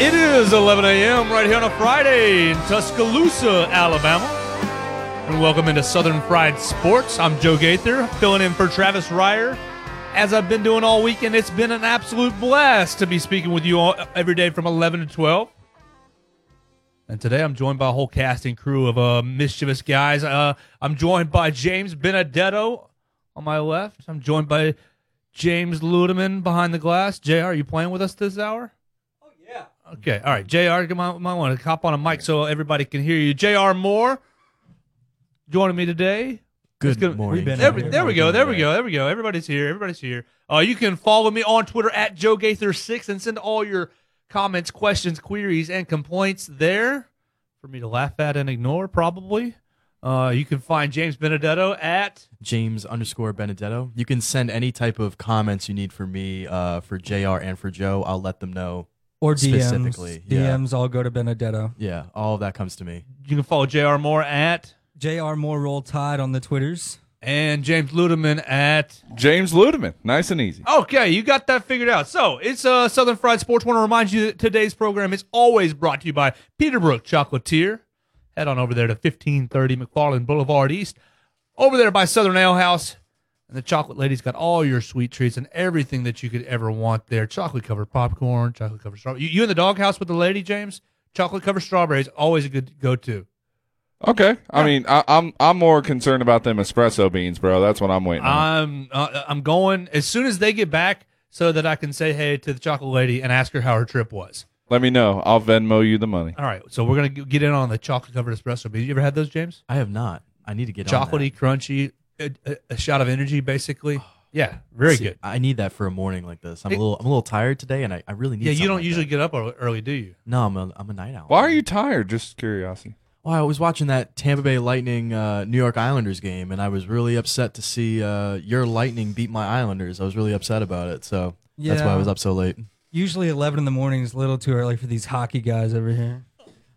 It is 11 a.m. right here on a Friday in Tuscaloosa, Alabama. And welcome into Southern Fried Sports. I'm Joe Gaither, filling in for Travis Reier. As I've been doing all weekend, it's been an absolute blast to be speaking with you all, every day from 11 to 12. And today I'm joined by a whole casting crew of uh, mischievous guys. Uh, I'm joined by James Benedetto on my left. I'm joined by James Ludeman behind the glass. JR, are you playing with us this hour? Okay, all right. JR, you might, might want to hop on a mic so everybody can hear you. JR Moore joining me today. Good gonna- morning. There, Joe. we- there we go. There we go. There we go. Everybody's here. Everybody's here. Uh, you can follow me on Twitter at Joe Gaither6 and send all your comments, questions, queries, and complaints there for me to laugh at and ignore, probably. Uh, you can find James Benedetto at James underscore Benedetto. You can send any type of comments you need for me, uh, for JR and for Joe. I'll let them know. Or DMs. Specifically, yeah. DMs all go to Benedetto. Yeah, all of that comes to me. you can follow JR Moore at Jr. Moore Roll Tide on the Twitters. and James Ludeman at James Ludeman, nice and easy. Okay, you got that figured out. So it's uh, Southern Fried Sports. Want to remind you that today's program is always brought to you by Peterbrooke Chocolatier. Head on over there to 1530 McFarland Boulevard East. Over there by Southern Ale House. And the chocolate lady's got all your sweet treats and everything that you could ever want there. Chocolate covered popcorn, chocolate covered strawberry. You, you in the doghouse with the lady, James? Chocolate covered strawberries, always a good go to. Okay, I mean, I, I'm I'm more concerned about them espresso beans, bro. That's what I'm waiting on. I'm uh, I'm going as soon as they get back so that I can say hey to the chocolate lady and ask her how her trip was. Let me know. I'll Venmo you the money. All right, so we're gonna g- get in on the chocolate covered espresso beans. You ever had those, James? I have not. I need to get on Chocolatey, crunchy, a, a, a shot of energy, basically. Yeah, that. very See, good. I need that for a morning like this. I'm It- a little, I'm a little tired today, and I, I really need. Yeah, you don't like usually that. get up early, do you? No, I'm a, I'm a night owl. Why are you tired? Just curiosity. Well, I was watching that Tampa Bay Lightning uh, New York Islanders game, and I was really upset to see uh, your Lightning beat my Islanders. I was really upset about it, so that's why I was up so late. Usually 11 in the morning is a little too early for these hockey guys over here.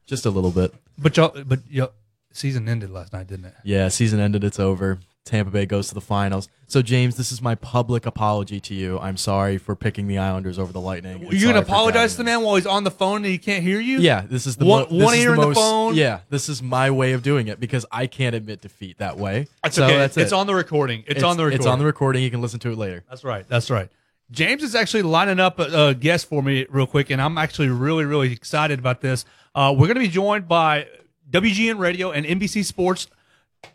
Just a little bit. But y'all, but y'all, season ended last night, didn't it? Yeah, season ended. It's over. Tampa Bay goes to the finals. So, James, this is my public apology to you. I'm sorry for picking the Islanders over the Lightning. You're gonna apologize to the man while he's on the phone and he can't hear you? Yeah, this is the One- mo- one ear the in the phone. Yeah, this is my way of doing it because I can't admit defeat that way. That's so okay. that's it's it. on the recording. It's, on the recording. It's on the recording. You can listen to it later. That's right. That's right. James is actually lining up a, a guest for me real quick, and I'm actually really, really excited about this. Uh, we're going to be joined by WGN Radio and NBC Sports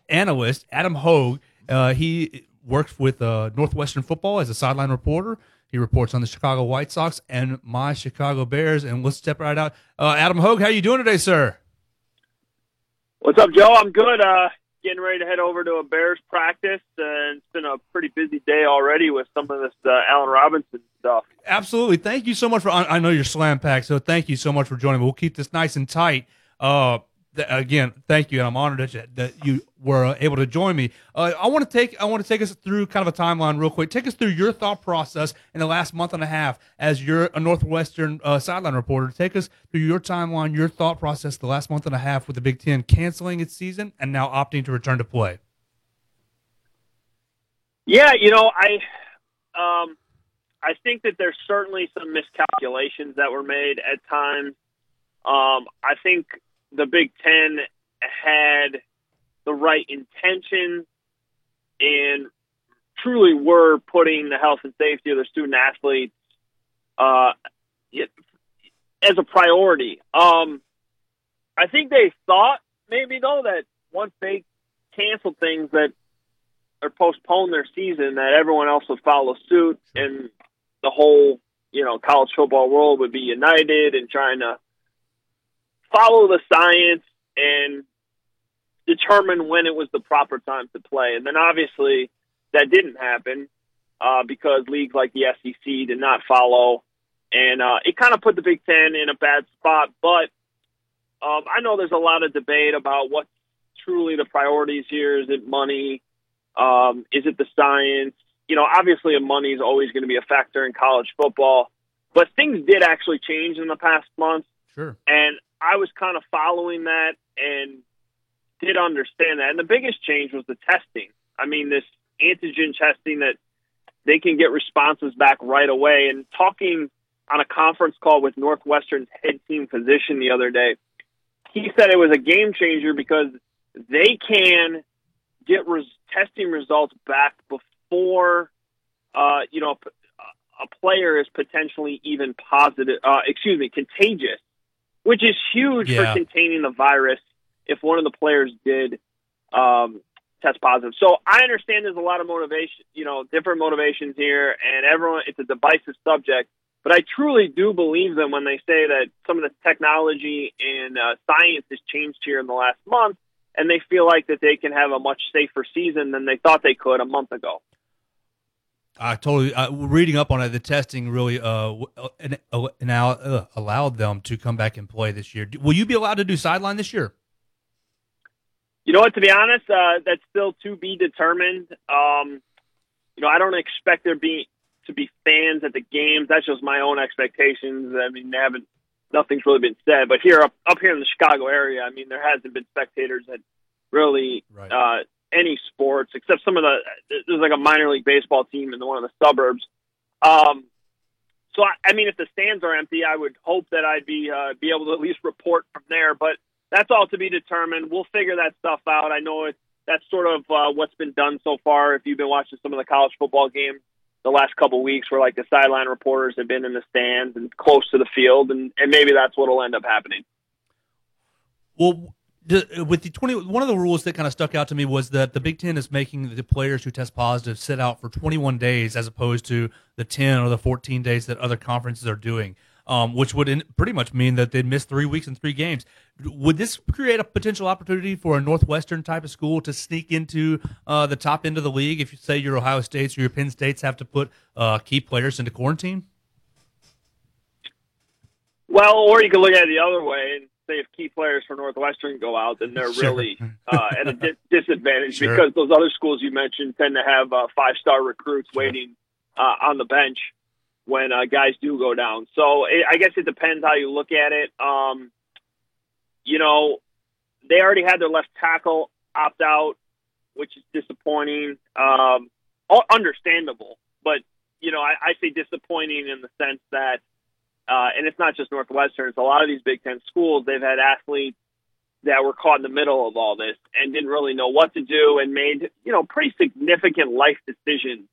analyst Adam Hoge. Uh, he works with uh, Northwestern Football as a sideline reporter. He reports on the Chicago White Sox and my Chicago Bears. And let's step right out. Uh, Adam Hoge, how you doing today, sir? What's up, Joe? I'm good. Uh, getting ready to head over to a Bears practice, and it's been a pretty busy day already with some of this uh, Allen Robinson stuff. Absolutely. Thank you so much for. I know you're slam packed, so thank you so much for joining. me. We'll keep this nice and tight. Uh, again, thank you, and I'm honored that you, that you were uh, able to join me. Uh, I want to take I want to take us through kind of a timeline real quick. Take us through your thought process in the last month and a half as you're a Northwestern uh, sideline reporter. Take us through your timeline, your thought process the last month and a half with the Big Ten canceling its season and now opting to return to play. Yeah, you know, I um, I think that there's certainly some miscalculations that were made at times. Um, I think the Big Ten had the right intentions and truly were putting the health and safety of their student athletes uh, as a priority. Um, I think they thought maybe though that once they canceled things that or postponed their season, that everyone else would follow suit and the whole you know college football world would be united and trying to follow the science and determine when it was the proper time to play. And then obviously that didn't happen uh, because leagues like the SEC did not follow, and uh, it kind of put the Big Ten in a bad spot. But um, I know there's a lot of debate about what's truly the priorities here. Is it money? Um, is it the science? You know, obviously, money is always going to be a factor in college football, but things did actually change in the past month. Sure. And I was kind of following that and did understand that. And the biggest change was the testing. I mean, this antigen testing that they can get responses back right away. And talking on a conference call with Northwestern's head team physician the other day, he said it was a game changer because they can get res- testing results back before, uh, you know, a player is potentially even positive, uh, excuse me, contagious, which is huge Yeah. for containing the virus if one of the players did um, test positive. So I understand there's a lot of motivation, you know, different motivations here, and everyone, it's a divisive subject. But I truly do believe them when they say that some of the technology and uh, science has changed here in the last month, and they feel like that they can have a much safer season than they thought they could a month ago. I totally uh, reading up on it. The testing really uh, uh, and- uh, now uh, allowed them to come back and play this year. Will you be allowed to do sideline this year? You know what? To be honest, uh, that's still to be determined. Um, you know, I don't expect there be to be fans at the games. That's just my own expectations. I mean, they haven't. Nothing's really been said. But here, up up here in the Chicago area, I mean, there hasn't been spectators that really Right. Any sports except some of the. There's like a minor league baseball team in one of the suburbs. Um, so I, I mean, if the stands are empty, I would hope that I'd be uh, be able to at least report from there. But that's all to be determined. We'll figure that stuff out. I know it. That's sort of uh, what's been done so far. If you've been watching some of the college football games the last couple weeks, where like the sideline reporters have been in the stands and close to the field, and, and maybe that's what'll end up happening. Well, with the twenty, one of the rules that kind of stuck out to me was that the Big Ten is making the players who test positive sit out for 21 days, as opposed to the 10 or the 14 days that other conferences are doing. Um, which would in, pretty much mean that they'd miss three weeks and three games. Would this create a potential opportunity for a Northwestern type of school to sneak into uh, the top end of the league? If you say your Ohio States or your Penn States have to put uh, key players into quarantine? Well, or you can look at it the other way say if key players for Northwestern go out, then they're Sure. really uh, at a di- disadvantage Sure. because those other schools you mentioned tend to have uh, five star recruits waiting uh, on the bench when uh, guys do go down. So it, I guess it depends how you look at it. Um, you know, they already had their left tackle opt out, which is disappointing. Um, understandable, but you know, I, I say disappointing in the sense that uh, and it's not just Northwestern. It's a lot of these Big Ten schools. They've had athletes that were caught in the middle of all this and didn't really know what to do and made you know pretty significant life decisions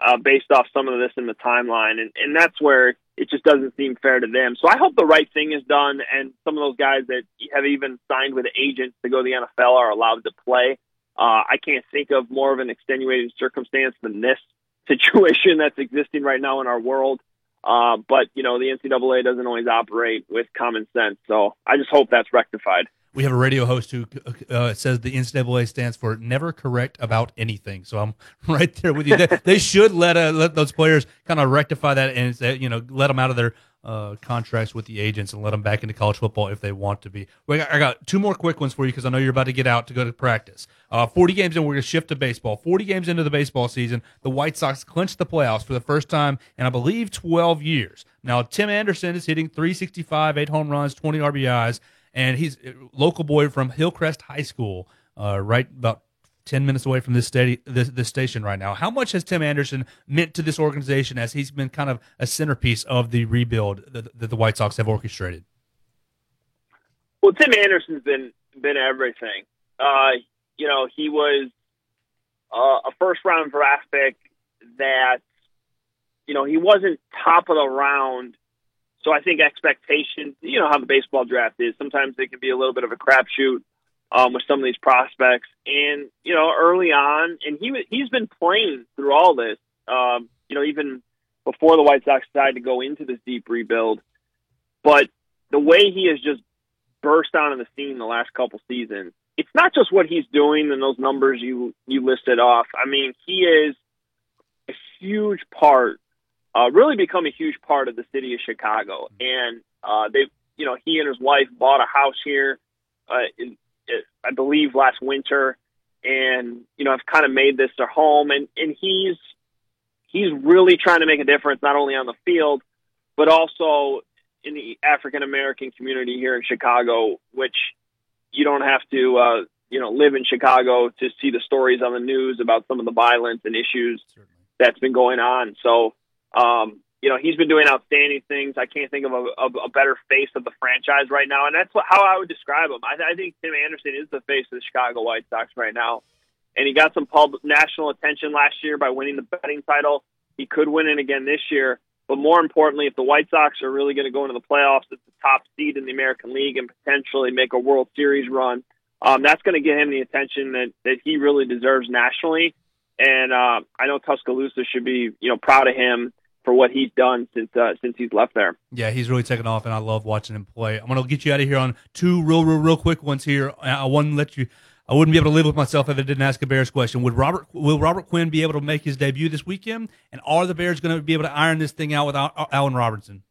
uh, based off some of this in the timeline. And, and that's where it just doesn't seem fair to them. So I hope the right thing is done and some of those guys that have even signed with agents to go to the NFL are allowed to play. Uh, I can't think of more of an extenuating circumstance than this situation that's existing right now in our world. Uh, but you know the NCAA doesn't always operate with common sense, so I just hope that's rectified. We have a radio host who uh, says the NCAA stands for never correct about anything. So I'm right there with you. They, they should let uh, let those players kind of rectify that and say, you know let them out of their uh, contracts with the agents and let them back into college football if they want to be. I got two more quick ones for you because I know you're about to get out to go to practice. Uh, 40 games in, we're going to shift to baseball. 40 games into the baseball season, the White Sox clinched the playoffs for the first time in I believe 12 years. Now Tim Anderson is hitting 365, eight home runs, 20 RBIs and he's a local boy from Hillcrest High School, uh, right about ten minutes away from this, this this station right now. How much has Tim Anderson meant to this organization as he's been kind of a centerpiece of the rebuild that, that the White Sox have orchestrated? Well, Tim Anderson's been been everything. Uh, you know, he was uh, a first round draft pick that, you know, he wasn't top of the round. So I think expectations, you know how the baseball draft is. Sometimes they can be a little bit of a crapshoot um, with some of these prospects. And you know, early on, and he he's been playing through all this. Um, you know, even before the White Sox decided to go into this deep rebuild. But the way he has just burst onto the scene the last couple seasons, it's not just what he's doing and those numbers you you listed off. I mean, he is a huge part, uh, really become a huge part of the city of Chicago. And uh, they, you know, he and his wife bought a house here, uh, in, I believe last winter, and you know, have kind of made this their home. And and he's he's really trying to make a difference not only on the field, but also in the African American community here in Chicago, which you don't have to, uh, you know, live in Chicago to see the stories on the news about some of the violence and issues Certainly. that's been going on. So, um, you know, he's been doing outstanding things. I can't think of a, of a better face of the franchise right now, and that's what, how I would describe him. I, I think Tim Anderson is the face of the Chicago White Sox right now and he got some pub national attention last year by winning the betting title. He could win it again this year. But more importantly, if the White Sox are really going to go into the playoffs as the top seed in the American League and potentially make a World Series run, um, that's going to get him the attention that, that he really deserves nationally. And uh, I know Tuscaloosa should be, you know, proud of him for what he's done since uh, since he's left there. Yeah, he's really taken off, and I love watching him play. I'm going to get you out of here on two real, real, real quick ones here. I to let you I wouldn't be able to live with myself if I didn't ask a Bears question. Would Robert will Robert Quinn be able to make his debut this weekend? And are the Bears going to be able to iron this thing out without Allen Robinson?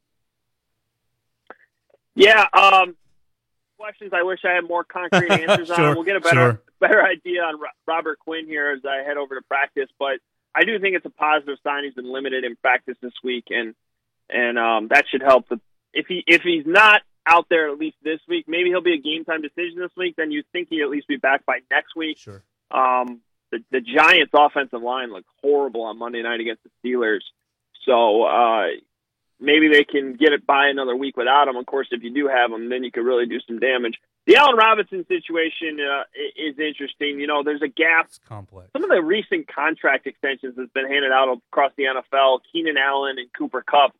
Yeah, um, questions I wish I had more concrete answers sure, on. We'll get a better sure. better idea on Robert Quinn here as I head over to practice. But I do think it's a positive sign. He's been limited in practice this week, and and um, that should help. The, if he if he's not out there at least this week. Maybe he'll be a game time decision this week. Then you think he'll at least be back by next week. Sure. Um, the, the Giants' offensive line looked horrible on Monday night against the Steelers. So uh, maybe they can get it by another week without him. Of course, if you do have him, then you could really do some damage. The Allen Robinson situation uh, is interesting. You know, there's a gap. It's complex. Some of the recent contract extensions that's been handed out across the NFL, Keenan Allen and Cooper Kupp,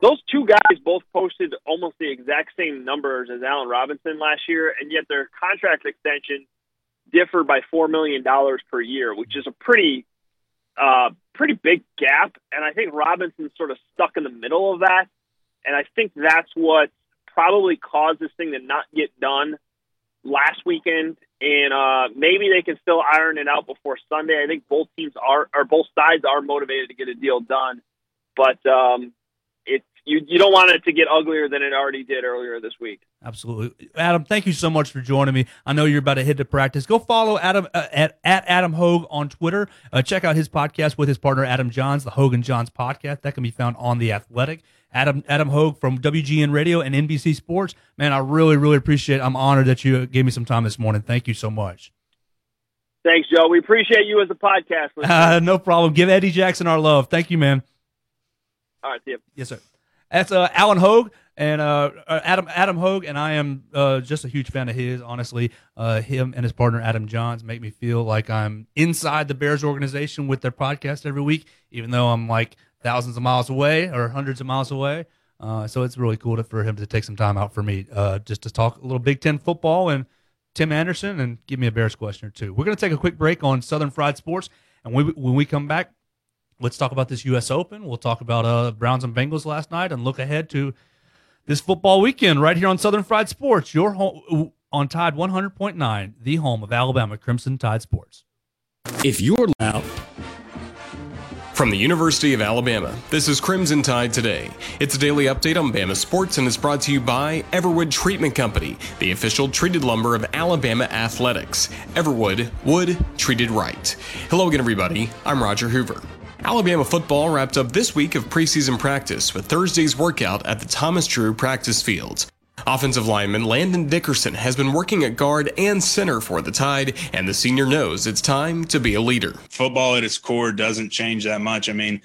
those two guys both posted almost the exact same numbers as Allen Robinson last year, and yet their contract extension differ by four million dollars per year, which is a pretty uh, pretty big gap. And I think Robinson's sort of stuck in the middle of that, and I think that's what probably caused this thing to not get done last weekend. And uh, maybe they can still iron it out before Sunday. I think both teams are, or both sides are motivated to get a deal done. But um, you you don't want it to get uglier than it already did earlier this week. Absolutely, Adam. Thank you so much for joining me. I know you're about to head to practice. Go follow Adam uh, at at Adam Hoge on Twitter. Uh, check out his podcast with his partner Adam Jahns, the Hogan Jahns podcast. That can be found on the Athletic. Adam Adam Hoge from WGN Radio and NBC Sports. Man, I really really appreciate. It. I'm honored that you gave me some time this morning. Thank you so much. Thanks, Joe. We appreciate you as a podcast. Uh, no problem. Give Eddie Jackson our love. Thank you, man. All right, see you. Yes, sir. That's uh, Alan Hoge and uh, uh, Adam Adam Hoge, and I am uh, just a huge fan of his. Honestly, uh, him and his partner Adam Jahns make me feel like I'm inside the Bears organization with their podcast every week, even though I'm like thousands of miles away or hundreds of miles away. Uh, so it's really cool to, for him to take some time out for me uh, just to talk a little Big Ten football and Tim Anderson and give me a Bears question or two. We're going to take a quick break on Southern Fried Sports, and we, when we come back, let's talk about this U.S. Open. We'll talk about uh, Browns and Bengals last night and look ahead to this football weekend right here on Southern Fried Sports, your home on Tide 100.9, the home of Alabama Crimson Tide Sports. If you're out. From the University of Alabama, this is Crimson Tide Today. It's a daily update on Bama sports and is brought to you by Everwood Treatment Company, the official treated lumber of Alabama athletics. Everwood, wood treated right. Hello again, everybody. I'm Roger Hoover. Alabama football wrapped up this week of preseason practice with Thursday's workout at the Thomas Drew practice field. Offensive lineman Landon Dickerson has been working at guard and center for the Tide, and the senior knows it's time to be a leader. Football at its core doesn't change that much. I mean,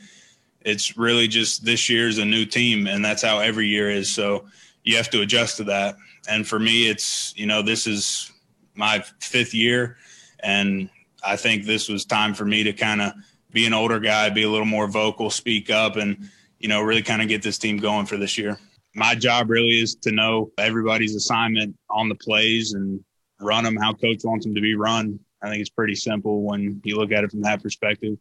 it's really just this year's a new team, and that's how every year is. So you have to adjust to that. And for me, it's, you know, this is my fifth year, and I think this was time for me to kind of be an older guy, be a little more vocal, speak up, and you know really kind of get this team going for this year. My job really is to know everybody's assignment on the plays and run them how coach wants them to be run. I think it's pretty simple when you look at it from that perspective.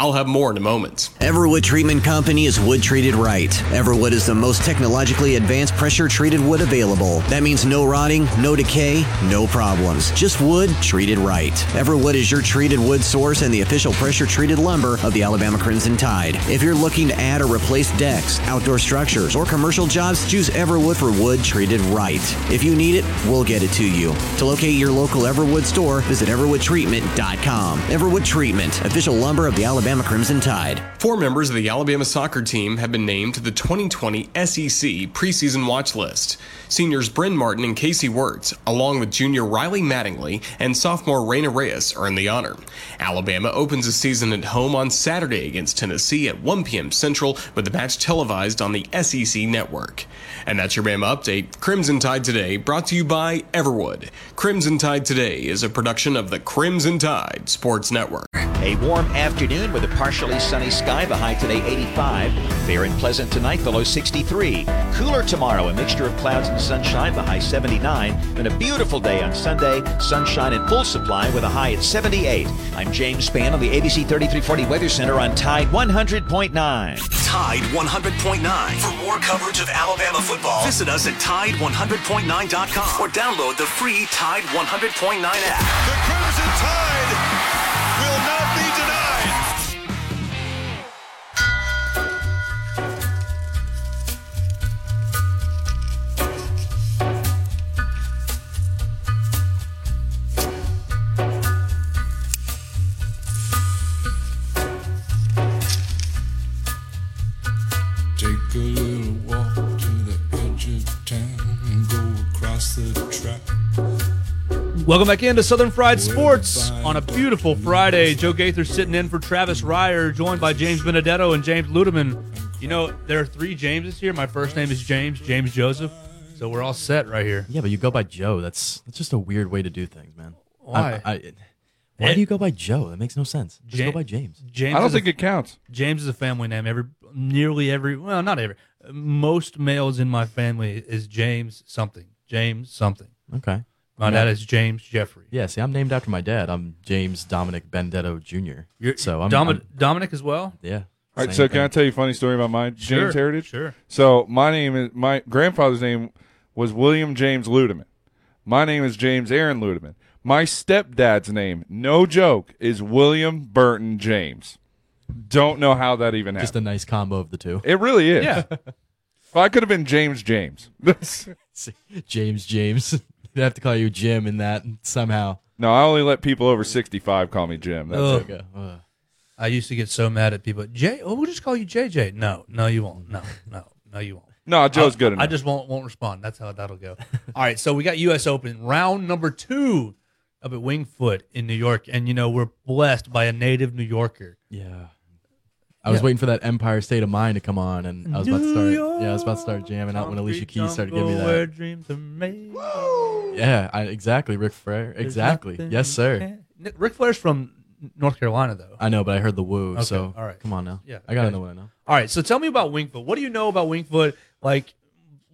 I'll have more in a moment. Everwood Treatment Company is wood treated right. Everwood is the most technologically advanced pressure treated wood available. That means no rotting, no decay, no problems. Just wood treated right. Everwood is your treated wood source and the official pressure treated lumber of the Alabama Crimson Tide. If you're looking to add or replace decks, outdoor structures, or commercial jobs, choose Everwood for wood treated right. If you need it, we'll get it to you. To locate your local Everwood store, visit everwoodtreatment.com. Everwood Treatment, official lumber of the Alabama Crimson Tide. Four members of the Alabama soccer team have been named to the 2020 SEC preseason watch list. Seniors Bryn Martin and Casey Wirtz, along with junior Riley Mattingly and sophomore Raina Reyes, earn the honor. Alabama opens the season at home on Saturday against Tennessee at 1 p.m. Central, with the match televised on the SEC network. And that's your Bama update. Crimson Tide Today, brought to you by Everwood. Crimson Tide Today is a production of the Crimson Tide Sports Network. A warm afternoon with a partially sunny sky. The high today 85. Fair and pleasant tonight, the low 63. Cooler tomorrow, a mixture of clouds and sunshine, the high 79. And a beautiful day on Sunday, sunshine in full supply with a high at 78. I'm James Spann on the ABC 3340 Weather Center on Tide 100.9. Tide 100.9. For more coverage of Alabama football, visit us at Tide100.9.com or download the free Tide 100.9 app. The Crimson Tide Welcome back into Southern Fried Sports on a beautiful Friday. Joe Gaither sitting in for Travis Reier, joined by James Benedetto and James Ludeman. You know, there are three Jameses here. My first name is James, James Joseph. So we're all set right here. Yeah, but you go by Joe. That's that's just a weird way to do things, man. Why? I, I, why do you go by Joe? That makes no sense. Just go by James. James I don't is a- think it counts. James is a family name. Every nearly every well, not every. Most males in my family is James something. James something. Okay. My Yeah. dad is James Jeffrey. Yeah, see, I'm named after my dad. I'm James Dominic Benedetto Jr. You're, so I'm, Domi- I'm- Dominic as well. yeah. All right, same so can thing. I tell you a funny story about my Sure, James heritage? sure. So my name is my grandfather's name was William James Ludeman. My name is James Aaron Ludeman. My stepdad's name, no joke, is William Burton James. Don't know how that even Just a happened. nice combo of the two. it really is. Yeah. Well, I could have been James James. James James. They have to call you Jim in that somehow. no, I only let people over sixty-five call me Jim. That's Ugh. it. Okay. Ugh. I used to get so mad at people. Jay, oh, we'll just call you JJ. No, no, you won't. No, no, no, you won't. No, Joe's I'll- good enough. I just won't won't respond. That's how that'll go. All right, so we got U.S. Open round number two up at Winged Foot in New York, and you know we're blessed by a native New Yorker. Yeah. I was Yeah. waiting for that Empire State of Mind to come on, and I was about to start. Yeah, I was about to start jamming out when Alicia Keys started giving me that. dreams are made. Yeah, I, exactly, Ric Flair. Exactly. Yes, sir. can't- Ric Flair's from North Carolina, though. I know, but I heard the woo. Okay, so all right. come on now. Yeah, I gotta okay. know what I know. All right, so tell me about Winged Foot. What do you know about Winged Foot? Like,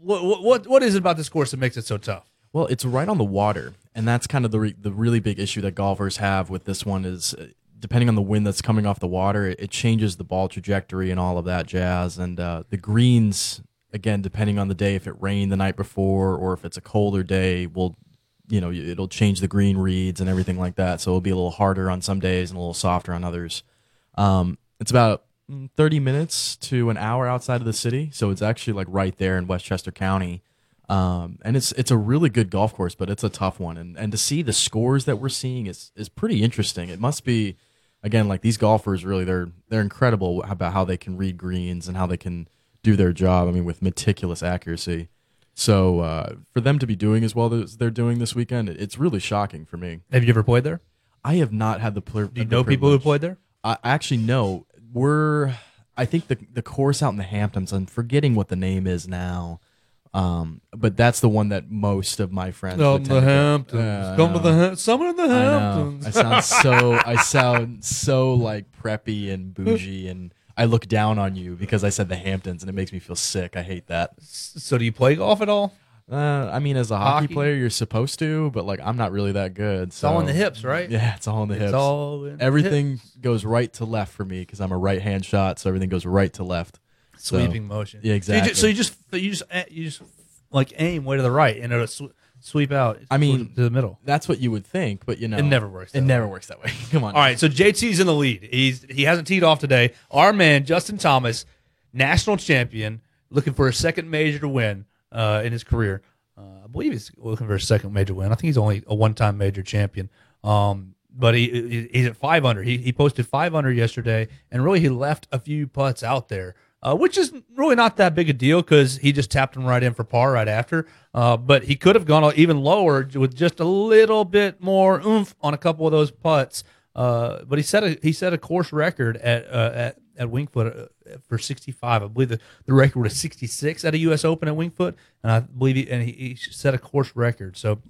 what what what is it about this course that makes it so tough? Well, it's right on the water, and that's kind of the re- the really big issue that golfers have with this one is uh, depending on the wind that's coming off the water, it, it changes the ball trajectory and all of that jazz. And uh, the greens, again, depending on the day, if it rained the night before or if it's a colder day, will you know it'll change the green reads and everything like that. So it'll be a little harder on some days and a little softer on others. Um, it's about mm, 30 minutes to an hour outside of the city, so it's actually like right there in Westchester County. Um, and it's it's a really good golf course, but it's a tough one. And and to see the scores that we're seeing is is pretty interesting. It must be again like these golfers really they're they're incredible about how they can read greens and how they can do their job. I mean with meticulous accuracy. So uh, for them to be doing as well as they're doing this weekend, it's really shocking for me. Have you ever played there? I have not had the. Pl- Do you know people who played there? I actually know. We're I think the the course out in the Hamptons. I'm forgetting what the name is now. Um, but that's the one that most of my friends Come would to tend the go- Hamptons. Yeah, I Come to know. the Ham- summer in the I know. Hamptons. I sound so I sound so like preppy and bougie and I look down on you because I said the Hamptons and it makes me feel sick. I hate that. So do you play golf at all? Uh, I mean, as a hockey, Hockey? player, you're supposed to, but like I'm not really that good. It's all in the hips, right? Yeah, it's all in the It's hips. all in the everything goes right to left for me because I'm a right hand shot, so everything goes right to left. So- Sweeping motion. Yeah, So you exactly. So you just you just you just like aim way to the right and it'll sw- sweep out. I mean, to the middle. That's what you would think, but you know, It never works It that never works that way. Come on. All right, so JT's in the lead. He's he hasn't teed off today. Our man Justin Thomas, national champion, looking for a second major to win uh, in his career. Uh, I believe he's looking for a second major win. I think he's only a one-time major champion. Um, but he, he he's at five under. He he posted five under yesterday, and really he left a few putts out there, uh, which is really not that big a deal because he just tapped him right in for par right after. Uh, but he could have gone even lower with just a little bit more oomph on a couple of those putts. Uh, but he set a he set a course record at uh, at at Winged Foot uh, for 65. I believe the, the record was 66 at a U.S. Open at Winged Foot, and I believe he, and he, he set a course record. So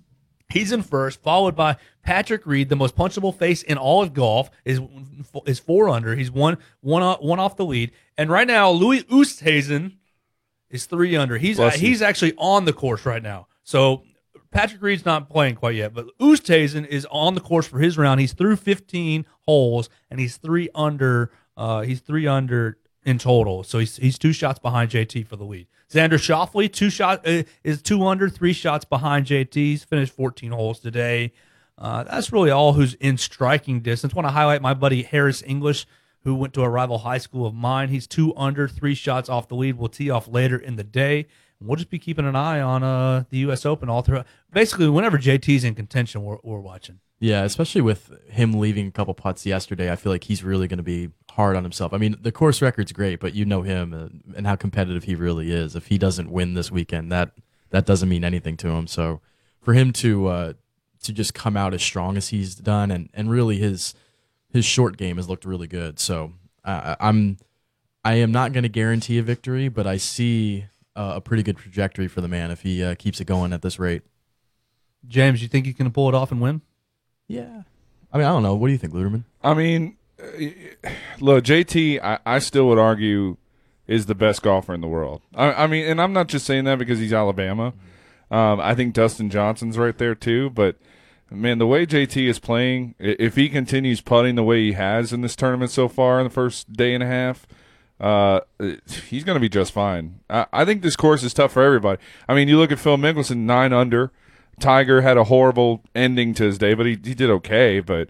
He's in first, followed by Patrick Reed, the most punchable face in all of golf, is is four under. He's one one off, one off the lead, and right now Louis Oosthuizen is three under. He's you. he's actually on the course right now. So Patrick Reed's not playing quite yet, but Oosthuizen is on the course for his round. He's through 15 holes, and he's three under. Uh, he's three under in total. So he's he's two shots behind JT for the lead. Xander Schauffele two shot uh, is two under, three shots behind JT. He's finished 14 holes today. Uh, that's really all who's in striking distance. Want to highlight my buddy Harris English, who went to a rival high school of mine. He's two under, three shots off the lead. We'll tee off later in the day. We'll just be keeping an eye on uh, the U.S. Open all through. Basically, whenever JT's in contention, we're, we're watching. Yeah, especially with him leaving a couple putts yesterday, I feel like he's really going to be hard on himself. I mean, the course record's great, but you know him and, how competitive he really is. If he doesn't win this weekend, that that doesn't mean anything to him. So for him to uh, to just come out as strong as he's done, and, and really his his short game has looked really good. So uh, I'm I am not going to guarantee a victory, but I see uh, a pretty good trajectory for the man if he uh, keeps it going at this rate. James, you think you can pull it off and win? Yeah. I mean, I don't know. What do you think, Luderman? I mean, uh, look, JT, I, I still would argue is the best golfer in the world. I, I mean, and I'm not just saying that because he's Alabama. Um, I think Dustin Johnson's right there too. But man, the way JT is playing, if he continues putting the way he has in this tournament so far in the first day and a half, uh, he's going to be just fine. I, I think this course is tough for everybody. I mean, you look at Phil Mickelson, nine under. Tiger had a horrible ending to his day, but he, he did okay. But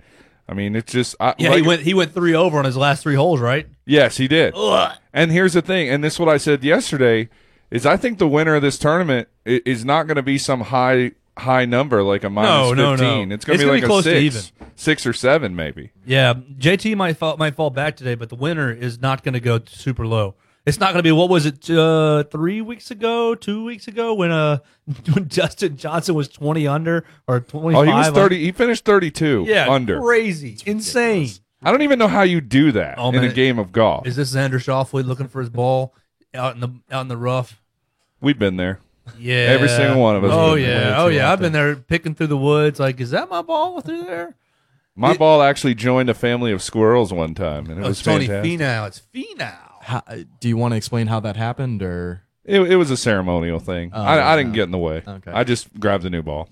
I mean, it's just I, Yeah, like- he went he went three over on his last three holes, right? Yes, he did. Ugh. And here's the thing, and this is what I said yesterday, is I think the winner of this tournament is not going to be some high high number like a minus No, no, no. It's going to be like be a close to even. six or seven maybe. Yeah, JT might fall, might fall back today, but the winner is not going to go super low. It's not going to be what was it uh, three weeks ago, two weeks ago when uh when Justin Johnson was twenty under or twenty Oh, five. he was thirty. He finished thirty-two. Yeah, under. crazy, insane. I don't even know how you do that Oh, in man. a game of golf. Is this Xander Schauffele looking for his ball out in the out in the rough? We've been there. Yeah, every single one of us. Oh has been there. yeah, oh yeah. I've been there picking through the woods. Like, is that my ball through there? My ball actually joined a family of squirrels one time, and it Oh, was it's Tony fantastic. Finau. It's Finau. How, do you want to explain how that happened, or It, it was a ceremonial thing. Oh, I, I didn't okay. get in the way. Okay. I just grabbed a new ball.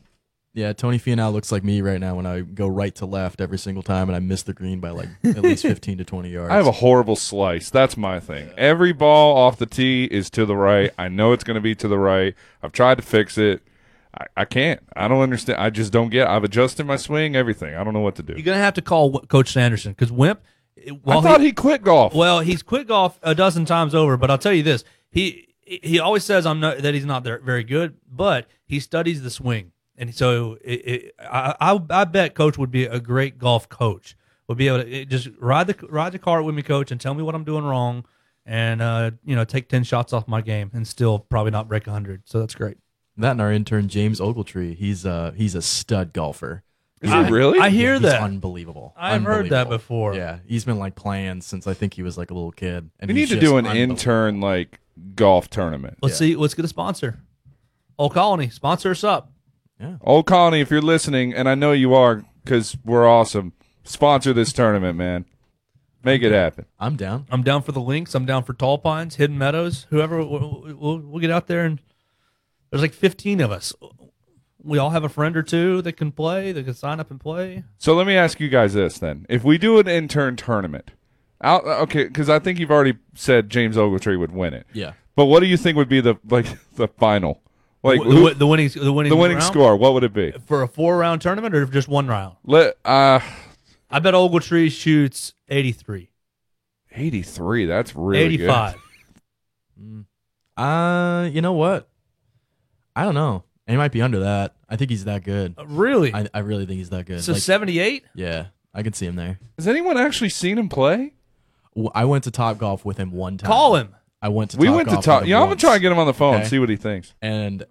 yeah, Tony Finau looks like me right now when I go right to left every single time, and I miss the green by like at least fifteen to twenty yards. I have a horrible slice. That's my thing. Every ball off the tee is to the right. I know it's going to be to the right. I've tried to fix it. I, I can't. I don't understand. I just don't get. It. I've adjusted my swing, everything. I don't know what to do. You're gonna have to call Coach Sanderson because Wimp. Well, I thought he, quit golf. Well, he's quit golf a dozen times over, but I'll tell you this: he he always says I'm not that he's not there very good, but he studies the swing, and so it, it, I, I I bet Coach would be a great golf coach. Would be able to it, just ride the ride the cart with me, Coach, and tell me what I'm doing wrong, and uh, you know take ten shots off my game and still probably not break hundred. So that's great. that and our intern James Ogletree. He's uh he's a stud golfer. Is he really? I hear He's that. unbelievable. I've heard that Unbelievable. before. Yeah, he's been like playing since I think he was like a little kid. And we need he's to just do an unbelievable. intern like golf tournament. Let's see. Let's get a sponsor. Old Colony, sponsor us up. Yeah. Old Colony, if you're listening, and I know you are because we're awesome, sponsor this tournament, man. Make it happen. I'm down. I'm down for the links. I'm down for Tall Pines, Hidden Meadows, whoever. We'll, we'll, we'll get out there and there's like 15 of us. We all have a friend or two that can play, that can sign up and play. So let me ask you guys this then: If we do an intern tournament, out okay, because I think you've already said James Ogletree would win it. Yeah. But what do you think would be the like the final, like the, who- the winning, the winning, the winning round? score? What would it be? for a four round tournament or just one round? Let uh, I bet Ogletree shoots 83. eighty three. That's really 85. Uh, you know what? I don't know. He might be under that. I think he's that good. Uh, really? I, I really think he's that good. So Like, 78? yeah, I could see him there. Has anyone actually seen him play? W- I went to Top Golf with him one time. Call him. I went to. we went to Golf talk. with him Yeah, I'm gonna once. try and get him on the phone Okay. see what he thinks. And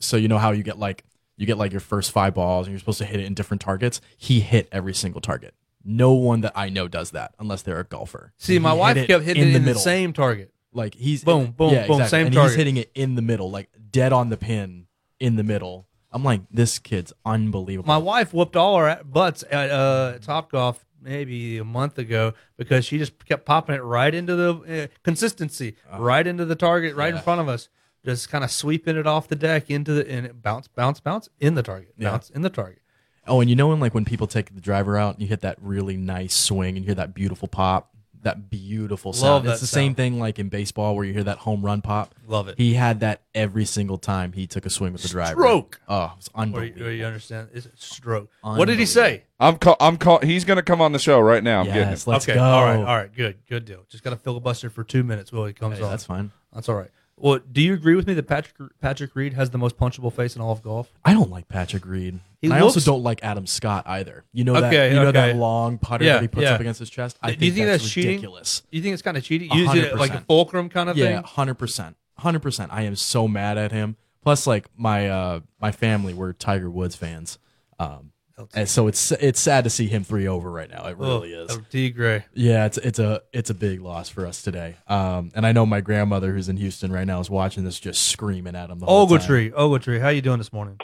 so you know how you get like you get like your first five balls and you're supposed to hit it in different targets. He hit every single target. No one that I know does that unless they're a golfer. See, He my hit wife kept hitting it in the middle. same target. Like he's Boom, boom, yeah, boom, exactly. same and target. he's hitting it in the middle, like dead on the pin in the middle. I'm like, this kid's unbelievable. My wife whooped all our butts at uh, Top Golf maybe a month ago because she just kept popping it right into the uh, consistency, right into the target, right in front of us, just kind of sweeping it off the deck into the and it bounce, bounce, bounce in the target, Yeah. bounce in the target. Oh, and you know when like when people take the driver out and you hit that really nice swing and you hear that beautiful pop, that beautiful sound. Love it's that the same sound. thing like in baseball where you hear that home run pop. Love it. He had that every single time he took a swing with the driver. Stroke. Oh, it's was Where you, unbelievable. where you understand? It's it stroke? What did he say? I'm call. I'm call. He's gonna come on the show right now. I'm getting him. Yes, let's okay, go. all right, all right, good, good deal. Just got to filibuster for two minutes while he comes Hey, on. that's fine. That's all right. Well, do you agree with me that Patrick Patrick Reed has the most punchable face in all of golf? I don't like Patrick Reed. He I also don't like Adam Scott either. You know that Okay, you know okay. that long putter Yeah, that he puts yeah. up against his chest. I Do you think that's, that's cheating? ridiculous. You think it's kind of cheating? A Use it like a fulcrum kind of Yeah, thing. hundred percent, hundred percent. I am so mad at him. Plus, like my uh my family, we're Tiger Woods fans. Um, and so it's it's sad to see him three over right now. It really Oh, is. oh, D Gray. Yeah, it's it's a it's a big loss for us today. Um, and I know my grandmother who's in Houston right now is watching this, just screaming at him the whole time. Ogletree, Ogletree, how you doing this morning?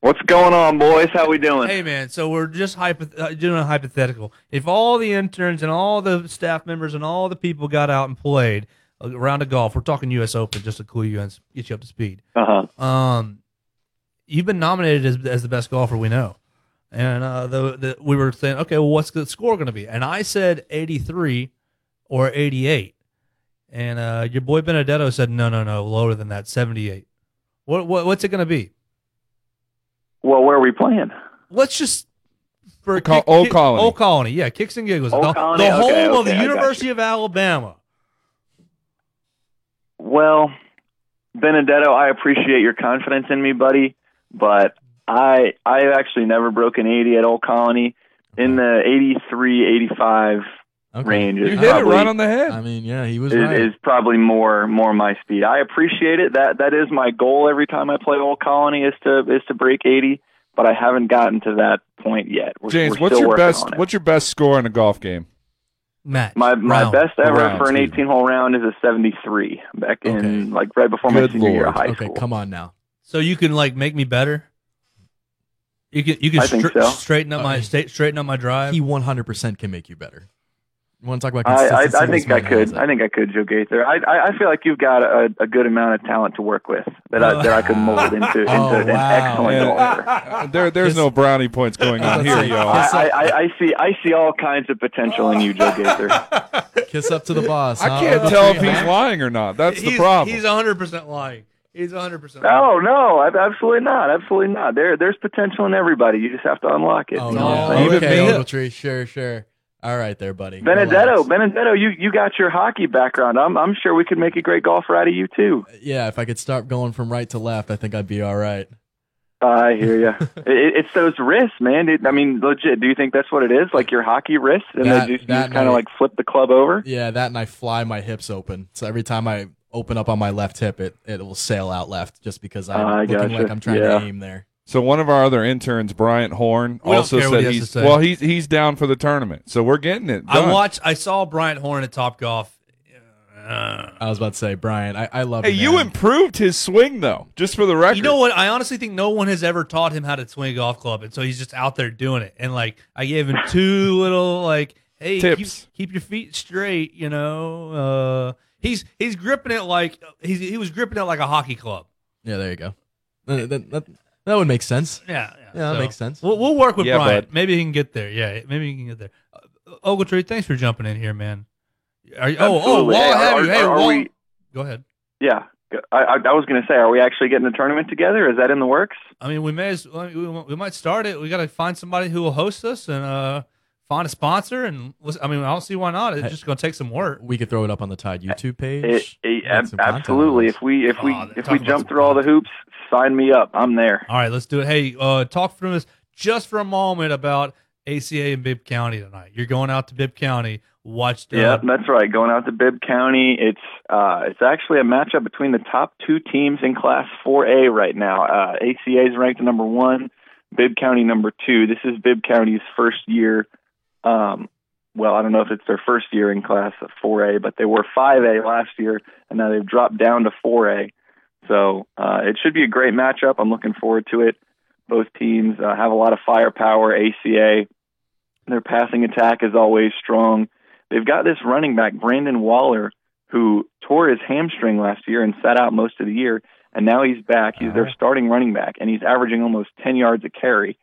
What's going on, boys? How we doing? Hey man, so we're just hypoth- uh, doing a hypothetical. If all the interns and all the staff members and all the people got out and played around a round of golf, we're talking U.S. Open, just to clue you and get you up to speed. Uh huh. Um, you've been nominated as, as the best golfer we know, and uh, the, the we were saying, okay, well, what's the score going to be? And I said eighty three or eighty eight, and uh, your boy Benedetto said no, no, no, lower than that, seventy eight. What, what what's it going to be? Well, where are we playing? Let's just for Col- kick- Old kick- Colony. Old Colony, yeah, kicks and giggles. Old the Colony, the home okay, of the I University of Alabama. Well, Benedetto, I appreciate your confidence in me, buddy, but I I have actually never broke an 80 at Old Colony. In the 83, 85 Okay. range You is hit it right on the head. I mean, yeah, he was is, right. is probably more more my speed. I appreciate it. That that is my goal every time I play Old Colony is to is to break 80, but I haven't gotten to that point yet. We're, James, we're what's your best? What's your best score in a golf game? Match. My my round. best ever Round, for an 18 hole round is a 73 back in Okay. like right before my Good senior year of high okay, school. Okay, come on now. So you can like make me better. You can you can I stra- so. straighten up my Uh, sta- straighten up my drive. He 100% can make you better. You want to talk about I, I, consistency? I think I could. I think I could, Joe Gaither. I, I I feel like you've got a, a good amount of talent to work with that I, that I could mold into, into Oh, an wow. excellent Man, golfer. uh, there, there's Yes. no brownie points going on here, see. yo. I, I, I see I see all kinds of potential in you, Joe Gaither. Kiss up to the boss. I huh? can't Ogletree, tell if huh? he's lying or not. That's the problem. He's hundred percent lying. He's hundred percent. No, no, absolutely not. Absolutely not. There there's potential in everybody. You just have to unlock it. Oh, You no. I'm? Even Okay, me. Ogletree. Sure, sure. All right there, buddy. Benedetto, Relax. Benedetto, you you got your hockey background. I'm I'm sure we could make a great golfer out of you too. Yeah, if I could start going from right to left, I think I'd be all right. I hear you. it, it's those wrists, man. It, I mean, legit. Do you think that's what it is? Like your hockey wrists, and That- they just, just kind of like flip the club over? Yeah, that and I fly my hips open. So every time I open up on my left hip, it, it will sail out left just because I'm I looking gotcha. like I'm trying Yeah. to aim there. So one of our other interns, Bryant Horn, We also said he he's well, he's he's down for the tournament. So we're getting it. I watched. I saw Bryant Horn at Top Golf. I was about to say, Brian, I, I love Hey, him, you improved his swing though, just for the record. You know what? I honestly think no one has ever taught him how to swing a golf club, and so he's just out there doing it. And like, I gave him two little like, hey, keep, keep your feet straight. You know, uh, he's he's gripping it like he's he was gripping it like a hockey club. Yeah, there you go. That, that, that, that would make sense. Yeah, Yeah, that so makes sense. We'll, we'll work with Yeah, Brian. bud. Maybe he can get there. Yeah, maybe he can get there. Uh, Ogletree, thanks for jumping in here, man. Are you, oh, oh, Absolutely. while I Hey, have are- you, hey, are- are we- go ahead. Yeah, I, I, I was going to say, are we actually getting a tournament together? Is that in the works? I mean, we may as well, we, we might start it. We got to find somebody who will host us and uh, find a sponsor. And listen, I mean, I don't see why not. It's Hey. just going to take some work. We could throw it up on the Tide YouTube page. It, it, ab- absolutely. If we if we Oh, if we jump through all the hoops, sign me up. I'm there. All right, let's do it. Hey, uh, talk for us just for a moment about ACA and Bibb County tonight. You're going out to Bibb County. Watch. Uh, Yeah, that's right. Going out to Bibb County, it's uh, it's actually a matchup between the top two teams in Class 4A right now. Uh, ACA is ranked number one, Bibb County number two. This is Bibb County's first year. Um, well, I don't know if it's their first year in Class 4A, but they were 5A last year, and now they've dropped down to 4A. So uh, it should be a great matchup. I'm looking forward to it. Both teams uh, have a lot of firepower. ACA, their passing attack is always strong. They've got this running back, Brandon Waller, who tore his hamstring last year and sat out most of the year, and now he's back. He's their starting running back, and he's averaging almost 10 yards a carry.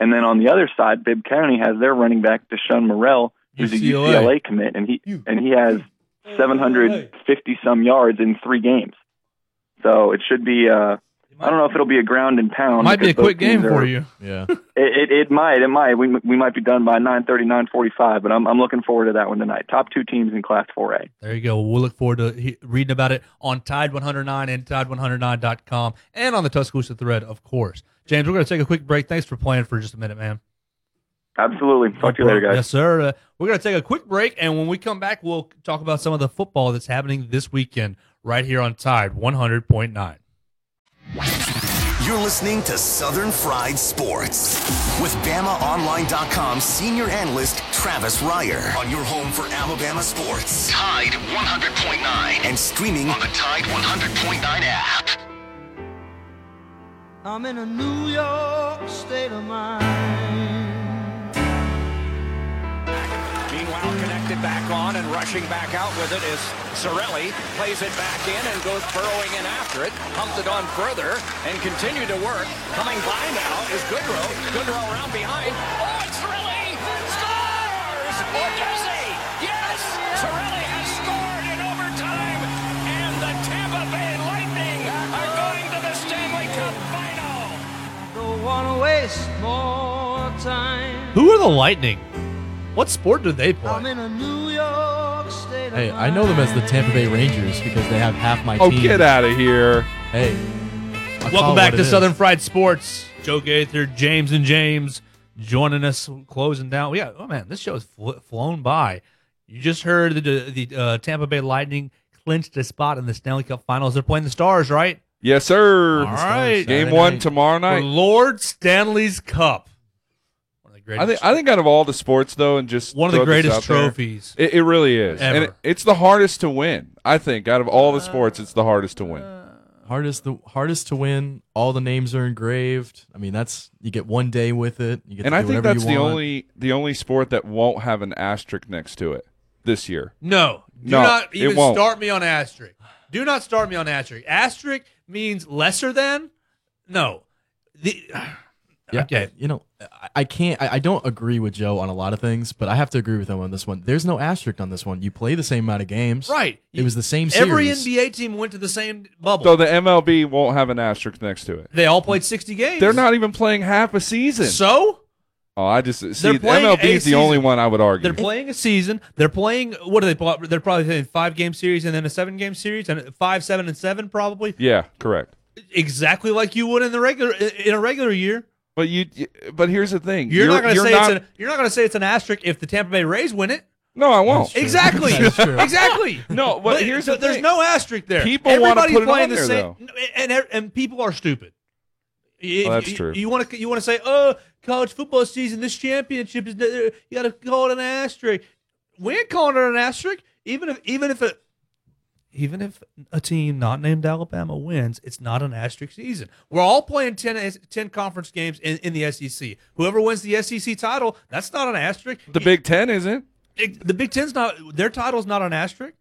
And then on the other side, Bibb County has their running back, Deshaun Morrell, who's a UCLA. UCLA commit, and he and he has 750 some yards in three games. So it should be. Uh, I don't know if it'll be a ground and pound. might be a quick game teams for you. Yeah. It, it, it might. It might. We we might be done by 9:30, 9:45. But I'm I'm looking forward to that one tonight. Top two teams in Class 4A. There you go. We'll look forward to he- reading about it on Tide 109 and Tide109.com and on the Tuscaloosa thread, of course. James, we're going to take a quick break. Thanks for playing for just a minute, man. Absolutely. Talk to you later, guys. Yes, sir. Uh, we're going to take a quick break, and when we come back, we'll talk about some of the football that's happening this weekend right here on Tide 100.9. You're listening to Southern Fried Sports with BamaOnline.com senior analyst Travis Reier on your home for Alabama sports. Tide 100.9 and streaming on the Tide 100.9 app. I'm in a New York state of mind. Meanwhile, back on and rushing back out with it is Cirelli. Plays it back in and goes burrowing in after it. Pumped it on further and continued to work. Coming by now is Goodrow. Goodrow around behind. Oh, it's Cirelli! Scores! Or does he? Yes! Cirelli has scored in overtime. And the Tampa Bay Lightning are going to the Stanley Cup final. Don't wanna waste more time. Who are the Lightning? What sport do they play? I'm in a New York state Hey, I know them as the Tampa Bay Rangers because they have half my team. Oh, team. get out of here. Hey. I'll Welcome back to it is. Southern Fried Sports. Joe Gaither, James and James joining us, closing down. Yeah, oh man, this show has fl- flown by. You just heard the, the uh, Tampa Bay Lightning clinched a spot in the Stanley Cup Finals. They're playing the Stars, right? Yes, sir. All right. Game one tomorrow night. For Lord Stanley's Cup. One I think greatest. I think out of all the sports though, and just One of the greatest out there, trophies it, it really is, and it, it's the hardest to win. I think out of all the sports, it's the hardest to win. Uh, hardest the hardest to win. All the names are engraved. I mean, that's you get one day with it. You get And to I do think that's the only the only sport that won't have an asterisk next to it this year. No, do No, not it even won't. start me on asterisk. Do not start me on asterisk. Asterisk means lesser than. No, the Yeah, okay. You know, I, I can't. I, I don't agree with Joe on a lot of things, but I have to agree with him on this one. There's no asterisk on this one. You play the same amount of games. right. It was the same series. Every NBA team went to the same bubble. So the MLB won't have an asterisk next to it. they all played sixty games. They're not even playing half a season. So oh, I just see the MLB is the only one I would argue. they're playing a season. They're playing. What are they? They're probably playing five game series and then a seven game series and five, seven, and seven probably yeah, correct. exactly like you would in the regular in a regular year. But you, but here's the thing. You're, not going to say not- it's an, you're not going to say it's an asterisk if the Tampa Bay Rays win it. No, I won't. Exactly. That's true. exactly. No, but here's the there's thing. no asterisk there. People wanna Everybody's put it playing on the there, same, though. and and people are stupid. If- that's you- true. You want to you want to say, oh, college football season, this championship is uh, you got to call it an asterisk. We ain't calling it an asterisk, even if even if it even if a team not named Alabama wins, it's not an asterisk season. We're all playing 10, eh, 10 conference games in, in the SEC. Whoever wins the SEC title, that's not an asterisk. The Big Ten isn't. It- the Big Ten's not their title's not an asterisk.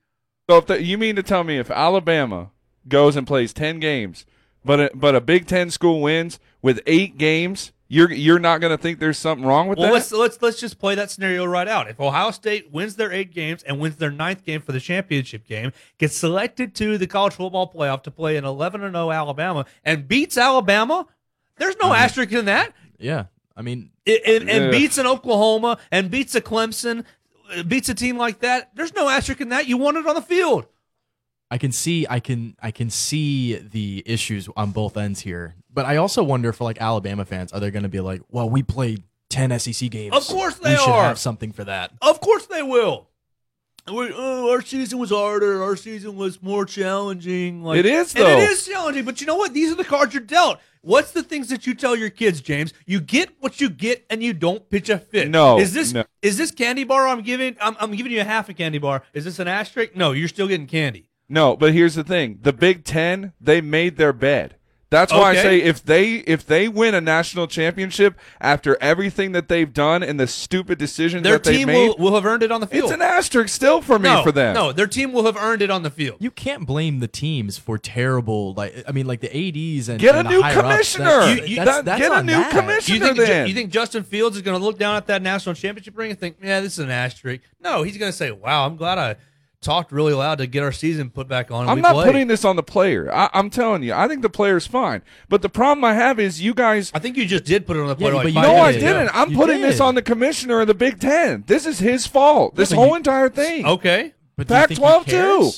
So if the, you mean to tell me if Alabama goes and plays ten games, but a, but a Big Ten school wins with eight games, you're you're not going to think there's something wrong with Well, that? let's let's let's just play that scenario right out. If Ohio State wins their eight games and wins their ninth game for the championship game, gets selected to the college football playoff to play an eleven and zero Alabama and beats Alabama, there's no asterisk in that. Yeah, I mean, It, it- and Yeah. beats an Oklahoma and beats a Clemson, uh, beats a team like that. There's no asterisk in that. You won it on the field. I can see I can I can see the issues on both ends here. But I also wonder for like Alabama fans, are they going to be like, "Well, we played 10 SEC games. Of course they we should are. have something for that." Of course they will. We, oh, our season was harder. Our season was more challenging. Like, It is, and though. it is challenging. But you know what? These are the cards you're dealt. What's the things that you tell your kids, James? You get what you get, and you don't pitch a fit. No, is this no. is this candy bar I'm giving? I'm, I'm giving you a half a candy bar. Is this an asterisk? No, you're still getting candy. No, but here's the thing: the Big Ten they made their bed. That's why Okay. I say if they if they win a national championship after everything that they've done and the stupid decisions Their that they team made, will, will have earned it on the field. it's an asterisk still for me no, for them. No, their team will have earned it on the field. You can't blame the teams for terrible like I mean like the ADs and Get and a the new higher ups, commissioner. that's- You- that's- that- that's get a new that. commissioner. You think, then. you think Justin Fields is going to look down at that national championship ring and think, yeah, this is an asterisk? No, he's going to say, wow, I'm glad I talked really loud to get our season put back on. I'm not played." putting this on the player. I, I'm telling you, I think the player's fine. But the problem I have is you guys. I think you just did put it on the Yeah, player. but like you No, I didn't. I'm You putting this on the commissioner of the Big Ten. This is his fault. This but whole you- entire thing. Okay. But do you think he Pac-12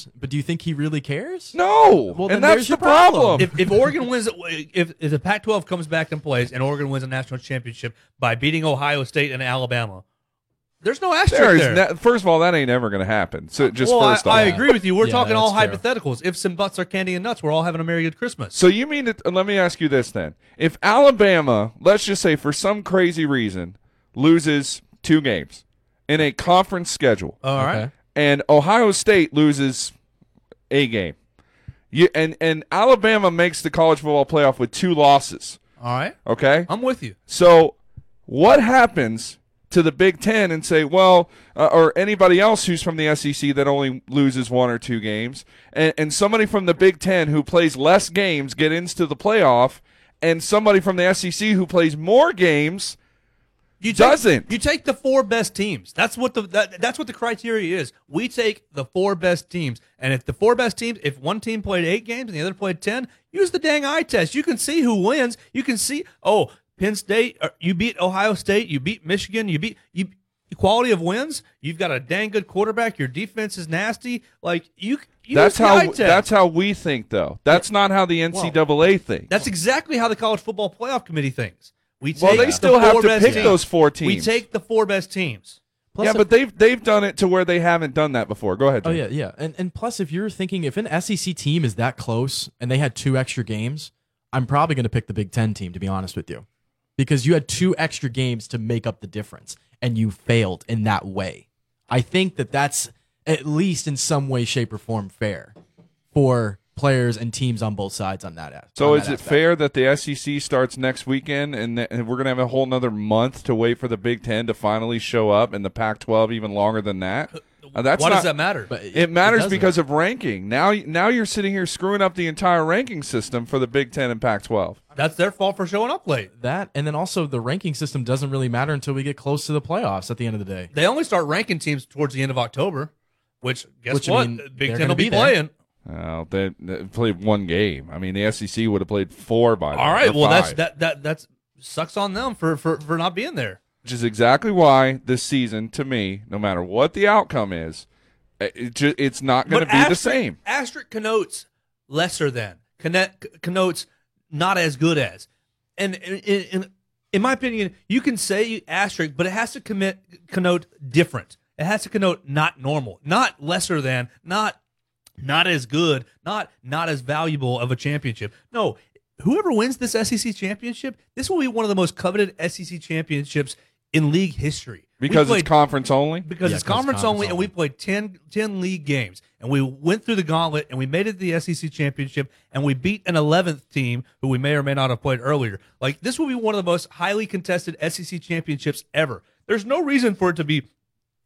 too. But do you think he really cares? No, Well, and that's the problem. problem. If, if Oregon wins, if, if the Pac-12 comes back and plays, and Oregon wins a national championship by beating Ohio State and Alabama, there's no asterisk There is there. na- first of all, that ain't ever going to happen. So just well, first I, off, I agree with you. We're Yeah, talking all that's fair. hypotheticals. If some butts are candy and nuts, we're all having a merry good Christmas. So you mean that? Uh, let me ask you this then: If Alabama, let's just say for some crazy reason, loses two games in a conference schedule, all right. Okay. and Ohio State loses a game, you and and Alabama makes the college football playoff with two losses. All right. Okay, I'm with you. so what happens to the Big Ten and say, well, uh, or anybody else who's from the SEC that only loses one or two games, and, and somebody from the Big Ten who plays less games get into the playoff, and somebody from the SEC who plays more games You take, doesn't. You take the four best teams. That's what the that, that's what the criteria is. We take the four best teams, and if the four best teams, if one team played eight games and the other played ten, use the dang eye test. You can see who wins. You can see oh Penn State, uh, you beat Ohio State, you beat Michigan, you beat you. Quality of wins. You've got a dang good quarterback. Your defense is nasty. Like you, you that's how eye that's how we think, though. That's not how the NCAA thinks. That's exactly how the college football playoff committee thinks. We take Well, they the still have to pick teams. those four teams. We take the four best teams. Plus yeah, if- but they've they've done it to where they haven't done that before. Go ahead. Oh Jim. yeah, yeah. And and plus if you're thinking if an SEC team is that close and they had two extra games, I'm probably going to pick the Big 10 team to be honest with you. Because you had two extra games to make up the difference and you failed in that way. I think that that's at least in some way shape or form fair for players and teams on both sides on that as- So on is that it aspect. fair that the SEC starts next weekend and, th- and we're going to have a whole nother month to wait for the Big Ten to finally show up and the Pac-12 even longer than that? Uh, that's Why not, does that matter? But It matters doesn't. because of ranking. Now, now you're sitting here screwing up the entire ranking system for the Big Ten and Pac-12. That's their fault for showing up late. that and then also the ranking system doesn't really matter until we get close to the playoffs at the end of the day. They only start ranking teams towards the end of October, which guess Which, I what? mean, Big they're Ten gonna will be, be playing. Well, they, they played one game. I mean, the SEC would have played four by now. All right. or Well, that's five. that that that's sucks on them for for for not being there. Which is exactly why this season, to me, no matter what the outcome is, it, ju- it's not going to be the same. Asterisk connotes lesser than. Connet, connotes not as good as. And in, in, in my opinion, you can say asterisk, but it has to commit connote different. It has to connote not normal, not lesser than, not not as good, not not as valuable of a championship. No, whoever wins this SEC championship, this will be one of the most coveted SEC championships in league history. Because We it's conference only? Because Yeah, it's conference, conference only, and we played 10, 10 league games, and we went through the gauntlet, and we made it to the SEC championship, and we beat an eleventh team who we may or may not have played earlier. Like this will be one of the most highly contested SEC championships ever. There's no reason for it to be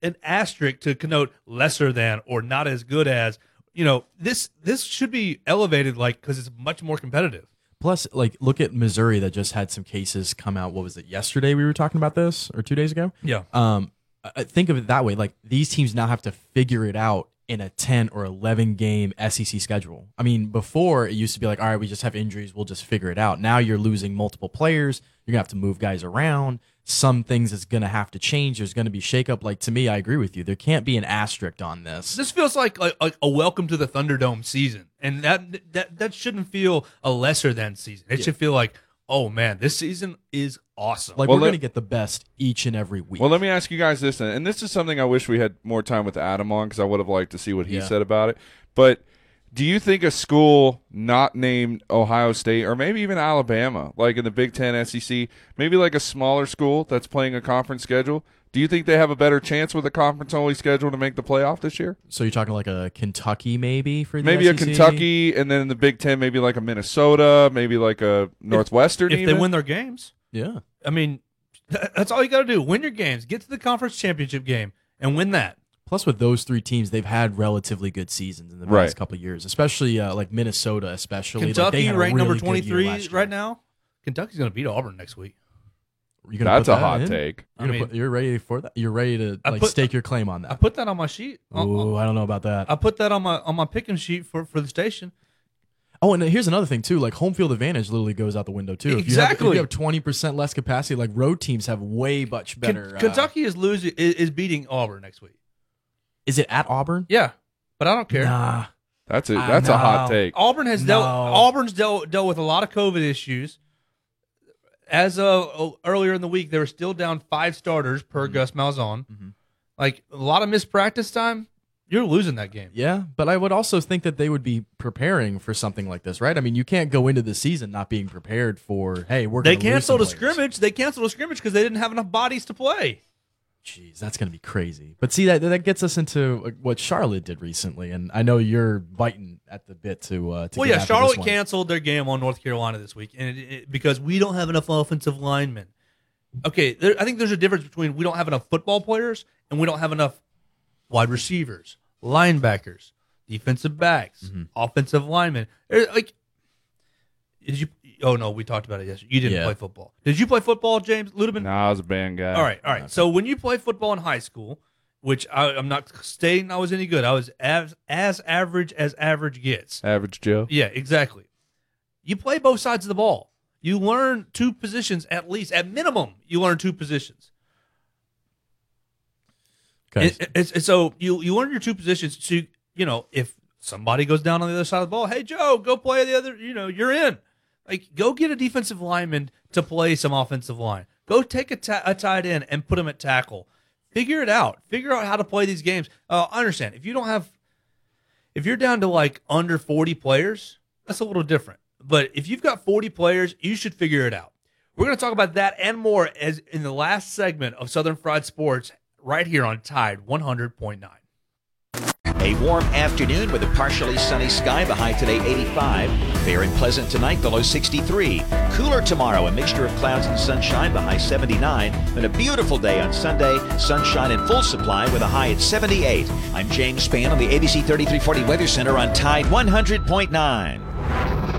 an asterisk to connote lesser than or not as good as. You know, this this should be elevated, like because it's much more competitive. Plus, like, look at Missouri that just had some cases come out. What was it? Yesterday we were talking about this, or two days ago. Yeah. Um, I- think of it that way. Like these teams now have to figure it out in a ten or eleven game SEC schedule. I mean, before it used to be like, all right, we just have injuries, we'll just figure it out. Now you're losing multiple players. You're gonna have to move guys around. Some things is gonna have to change. There's gonna be shakeup. Like to me, I agree with you. There can't be an asterisk on this. This feels like like, like a welcome to the Thunderdome season, and that that that shouldn't feel a lesser than season. It Yeah. should feel like, oh man, this season is awesome. Like Well, we're gonna get the best each and every week. Well, let me ask you guys this, and this is something I wish we had more time with Adam on because I would have liked to see what he Yeah. said about it. But do you think a school not named Ohio State or maybe even Alabama, like in the Big Ten, SEC, maybe like a smaller school that's playing a conference schedule, do you think they have a better chance with a conference only schedule to make the playoff this year? So you're talking like a Kentucky maybe for the Maybe a Kentucky, and then in the Big Ten, maybe like a Minnesota, maybe like a Northwestern. if they even? win their games, Yeah. I mean, that's all you got to do: win your games, get to the conference championship game, and win that. Plus, with those three teams, they've had relatively good seasons in the Right. past couple of years, especially uh, like Minnesota, especially. Like, they Kentucky had ranked really number good twenty year three last year. right now. Kentucky's going to beat Auburn next week. You gonna That's put a that hot in? take. You're, I mean- put- you're ready for that. You're ready to like put- stake your claim on that. I put that on my sheet. Uh, Ooh, I don't know about that. I put that on my on my picking sheet for for the station. Oh, and here's another thing too. Like home field advantage literally goes out the window too. If you have, Exactly. if you have twenty percent less capacity, like road teams have way much better. uh, Kentucky is losing is, is beating Auburn next week. Is it at Auburn? Yeah, but I don't care. Nah. That's a I that's a hot know. take. Auburn has dealt No. Auburn's dealt dealt with a lot of COVID issues. As of earlier in the week, they were still down five starters per Mm-hmm. Gus Malzahn. Like a lot of missed practice time. You're losing that game. Yeah, but I would also think that they would be preparing for something like this, right? I mean, you can't go into the season not being prepared for. Hey, we're They gonna lose canceled a players. scrimmage. They canceled a scrimmage because they didn't have enough bodies to play. Jeez, that's gonna be crazy. But see that that gets us into what Charlotte did recently, and I know you're biting at the bit to. Uh, to Well, yeah, Charlotte canceled their game on North Carolina this week, and it, it, because we don't have enough offensive linemen. Okay, there, I think there's a difference between we don't have enough football players and we don't have enough wide receivers, linebackers, defensive backs, Mm-hmm. offensive linemen. There- Like, did you? Oh no, we talked about it yesterday. You didn't Yeah. play football. Did you play football, James Ludeman? No, I was a band guy. All right, all right. So when you play football in high school, which I, I'm not stating I was any good, I was as as average as average gets. Average Joe. Yeah, exactly. You play both sides of the ball. You learn two positions at least, at minimum. You learn two positions. Okay. And- and- and so you you learn your two positions. So you, you know if somebody goes down on the other side of the ball, hey Joe, go play the other. You know you're in. Like go get a defensive lineman to play some offensive line. Go take a, ta- a tight end and put him at tackle. Figure it out. Figure out how to play these games. Uh, I understand if you don't have if you're down to like under 40 players, that's a little different. But if you've got 40 players, you should figure it out. We're going to talk about that and more as in the last segment of Southern Fried Sports right here on Tide 100.9. A warm afternoon with a partially sunny sky. The high today 85. Fair and pleasant tonight, the low 63. Cooler tomorrow, a mixture of clouds and sunshine. The high 79. And a beautiful day on Sunday. Sunshine in full supply with a high at 78. I'm James Spann on the ABC 3340 Weather Center on Tide 100.9.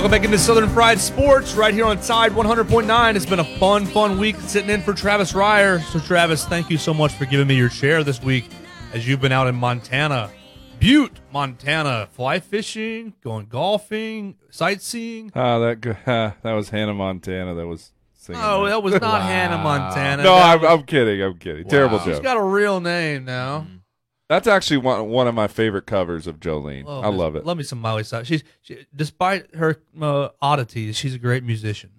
Welcome back into Southern Fried Sports right here on Tide 100.9. It's been a fun, fun week sitting in for Travis Reier. So, Travis, thank you so much for giving me your chair this week as you've been out in Montana, Butte, Montana, fly fishing, going golfing, sightseeing. Oh, that g- that was Hannah Montana. That was singing. Oh, that was not Hannah Montana. No, I'm, was- I'm kidding. I'm kidding. Terrible joke. She's got a real name now. Mm. That's actually one one of my favorite covers of Jolene. Oh, I love it. Love me some Miley Cyrus. She's she, despite her uh, oddities, she's a great musician.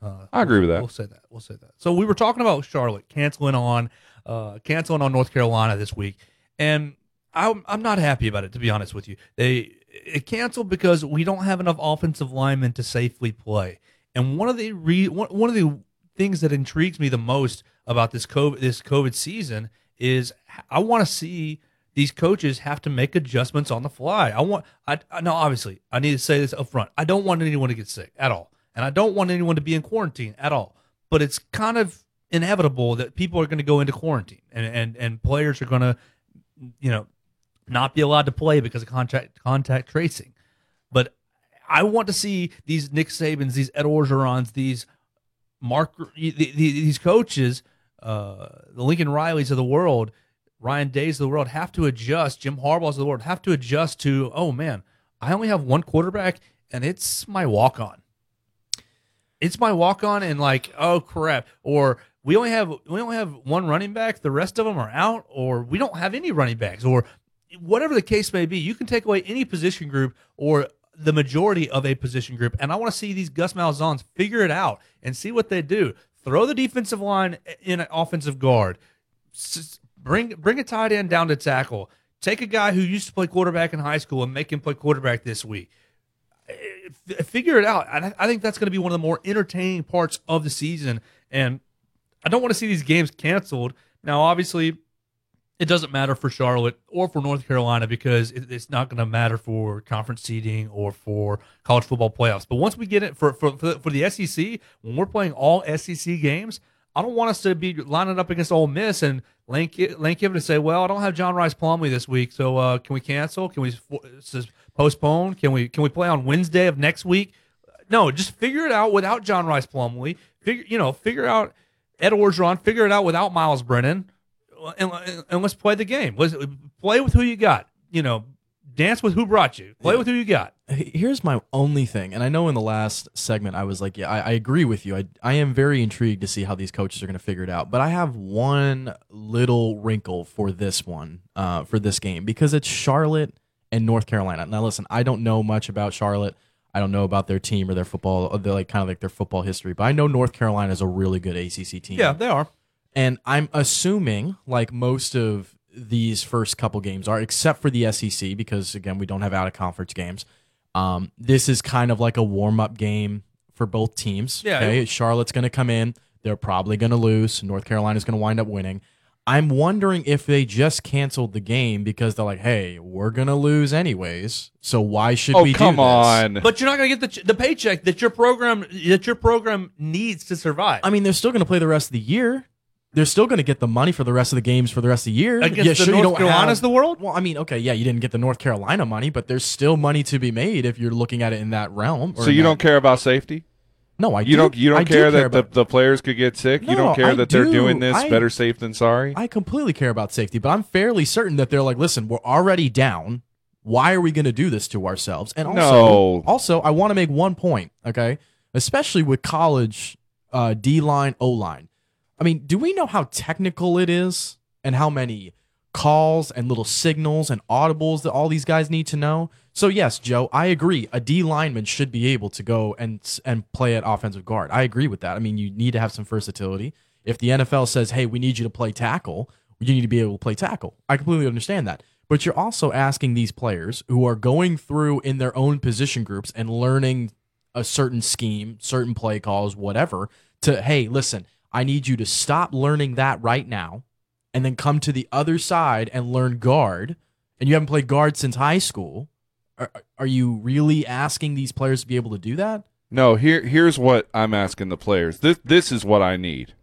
Uh, I agree with that. We'll say that. We'll say that. So we were talking about Charlotte canceling on, uh, canceling on North Carolina this week, and I'm I'm not happy about it to be honest with you. They it canceled because we don't have enough offensive linemen to safely play, and one of the re, one, one of the things that intrigues me the most about this COVID this COVID season is I want to see these coaches have to make adjustments on the fly. I want I, no obviously I need to say this up front. I don't want anyone to get sick at all. And I don't want anyone to be in quarantine at all. But it's kind of inevitable that people are going to go into quarantine and and and players are going to you know not be allowed to play because of contact contact tracing. But I want to see these Nick Sabans, these Ed Orgerons, these Mark, the- the- these coaches, uh, the Lincoln Rileys of the world, Ryan Days of the world have to adjust. Jim Harbaugh's of the world have to adjust to. Oh man, I only have one quarterback, and it's my walk on. It's my walk on, and like, oh crap, or we only have we only have one running back. The rest of them are out, or we don't have any running backs, or whatever the case may be. You can take away any position group or the majority of a position group, and I want to see these Gus Malzahn's figure it out and see what they do. Throw the defensive line in an offensive guard. Bring bring a tight end down to tackle. Take a guy who used to play quarterback in high school and make him play quarterback this week. F- figure it out. I, I think that's going to be one of the more entertaining parts of the season. And I don't want to see these games canceled. Now, obviously, it doesn't matter for Charlotte or for North Carolina because it, it's not going to matter for conference seeding or for college football playoffs. But once we get it for, for, for, the- for the SEC, when we're playing all SEC games, I don't want us to be lining up against Ole Miss and Lane, Lane Kiffin to say, well, I don't have John Rhys Plumlee this week, so uh, can we cancel? Can we postpone? Can we can we play on Wednesday of next week? No, just figure it out without John Rhys Plumlee. Figure you know, figure out Ed Orgeron. Figure it out without Myles Brennan, uh, and, uh, and let's play the game. Let's uh, play with who you got. You know, dance with who brought you. Play with who you got. Here's my only thing, and I know in the last segment I was like, yeah, I, I agree with you. I, I am very intrigued to see how these coaches are going to figure it out. But I have one little wrinkle for this one, uh, for this game, because it's Charlotte and North Carolina. Now, listen, I don't know much about Charlotte. I don't know about their team or their football, or their like kind of like their football history. But I know North Carolina is a really good ACC team. Yeah, they are. And I'm assuming, like most of these first couple games are, except for the SEC, because again, we don't have out of conference games. Um, this is kind of like a warm up game for both teams. Yeah. Okay. Charlotte's going to come in. They're probably going to lose. North Carolina's going to wind up winning. I'm wondering if they just canceled the game because they're like, hey, we're going to lose anyways. So why should Oh, we come do this? on. But you're not going to get the the paycheck that your program that your program needs to survive. I mean, they're still going to play the rest of the year. They're still going to get the money for the rest of the games for the rest of the year. Against yeah, the sure, you don't Carolinas of the world? Well, I mean, okay, yeah, you didn't get the North Carolina money, but there's still money to be made if you're looking at it in that realm. or So you don't care about safety? No, I you do- don't. You don't I care care that about- the, the players could get sick. you don't care I that they're doing this. I- better safe than sorry. I completely care about safety, but I'm fairly certain that they're like, listen, we're already down. Why are we going to do this to ourselves? And also, No. also, I want to make one point, okay? Especially with college uh, D line, O line. I mean, do we know how technical it is and how many calls and little signals and audibles that all these guys need to know? So yes, Joe, I agree. A D lineman should be able to go and and play at offensive guard. I agree with that. I mean, you need to have some versatility. If the NFL says, "Hey, we need you to play tackle," you need to be able to play tackle. I completely understand that. But you're also asking these players who are going through in their own position groups and learning a certain scheme, certain play calls, whatever, to, hey, listen, I need you to stop learning that right now and then come to the other side and learn guard. And you haven't played guard since high school. Are, are you really asking these players to be able to do that? No, here here's what I'm asking the players. This this is what I need.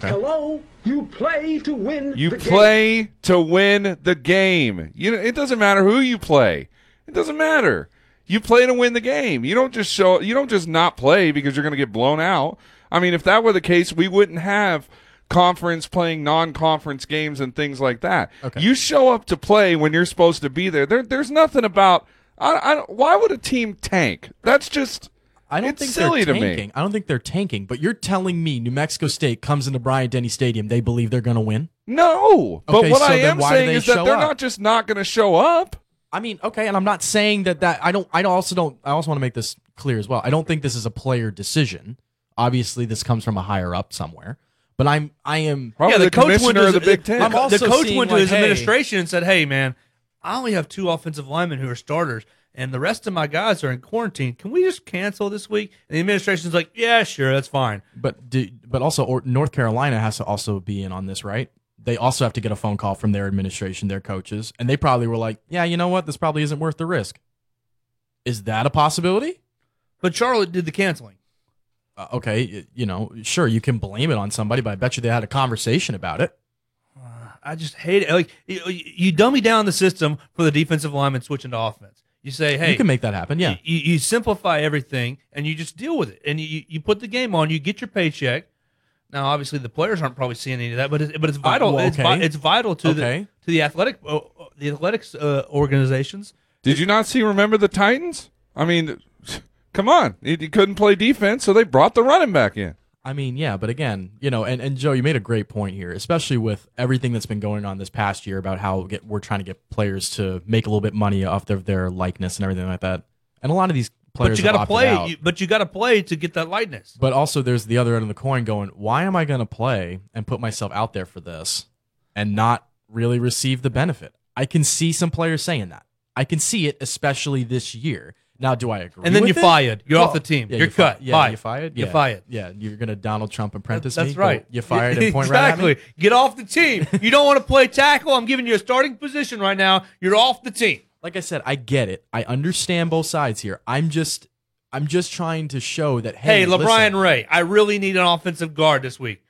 Hello, you play to win. You the play Game. to win the game. You know, it doesn't matter who you play. It doesn't matter. You play to win the game. You don't just show. You don't just not play because you're going to get blown out. I mean, if that were the case, we wouldn't have conference playing non-conference games and things like that. Okay. You show up to play when you're supposed to be there. There, there's nothing about. I, I, why would a team tank? That's just. I don't it's think silly they're to tanking. me. I don't think they're tanking. But you're telling me New Mexico State comes into Bryant Denny Stadium, they believe they're going to win? No, but Okay, what so I am saying is that they're up? not just not going to show up. I mean, okay, and I'm not saying that that I don't. I also don't. I also want to make this clear as well. I don't think this is a player decision. Obviously, this comes from a higher up somewhere. But I'm. I am. yeah, the, coach went to his, I'm the coach went to like, his hey, administration and said, "Hey, man, I only have two offensive linemen who are starters, and the rest of my guys are in quarantine. Can we just cancel this week?" And the administration's like, "Yeah, sure, that's fine." But do, but also, or, North Carolina has to also be in on this, right? They also have to get a phone call from their administration, their coaches, and they probably were like, "Yeah, you know what? This probably isn't worth the risk." Is that a possibility? But Charlotte did the canceling. Uh, okay, you know, sure, you can blame it on somebody, but I bet you they had a conversation about it. I just hate it. Like you, you dummy down the system for the defensive lineman switching to offense. You say, "Hey, you can make that happen. Yeah. you, you simplify everything and you just deal with it and you, you put the game on you get your paycheck now obviously the players aren't probably seeing any of that but it's, but it's vital well, it's, vi- okay. it's vital to Okay. the to the athletic uh, the athletics uh, organizations Did you not see? Remember the Titans? I mean, come on, he, he couldn't play defense, so they brought the running back in. I mean, yeah, but again, you know, and, and Joe, you made a great point here, especially with everything that's been going on this past year about how get, we're trying to get players to make a little bit money off their, their likeness and everything like that. And a lot of these players but you got to play you, but you got to play to get that likeness. But also, there's the other end of the coin going, why am I going to play and put myself out there for this and not really receive the benefit? I can see some players saying that. I can see it, especially this year. Now, do I agree? And then with you're it? fired. You're off the team. yeah, You're fi- cut. Yeah, Fired. you fired. You're fired. Yeah, you're gonna Donald Trump apprentice that's me. Go, right You fired and point right exactly me. get off the team you don't want to play tackle i'm giving you a starting position right now you're off the team Like I said, I get it. I understand both sides here. I'm just, I'm just trying to show that. Hey, hey, listen, LaBryan Ray, I really need an offensive guard this week.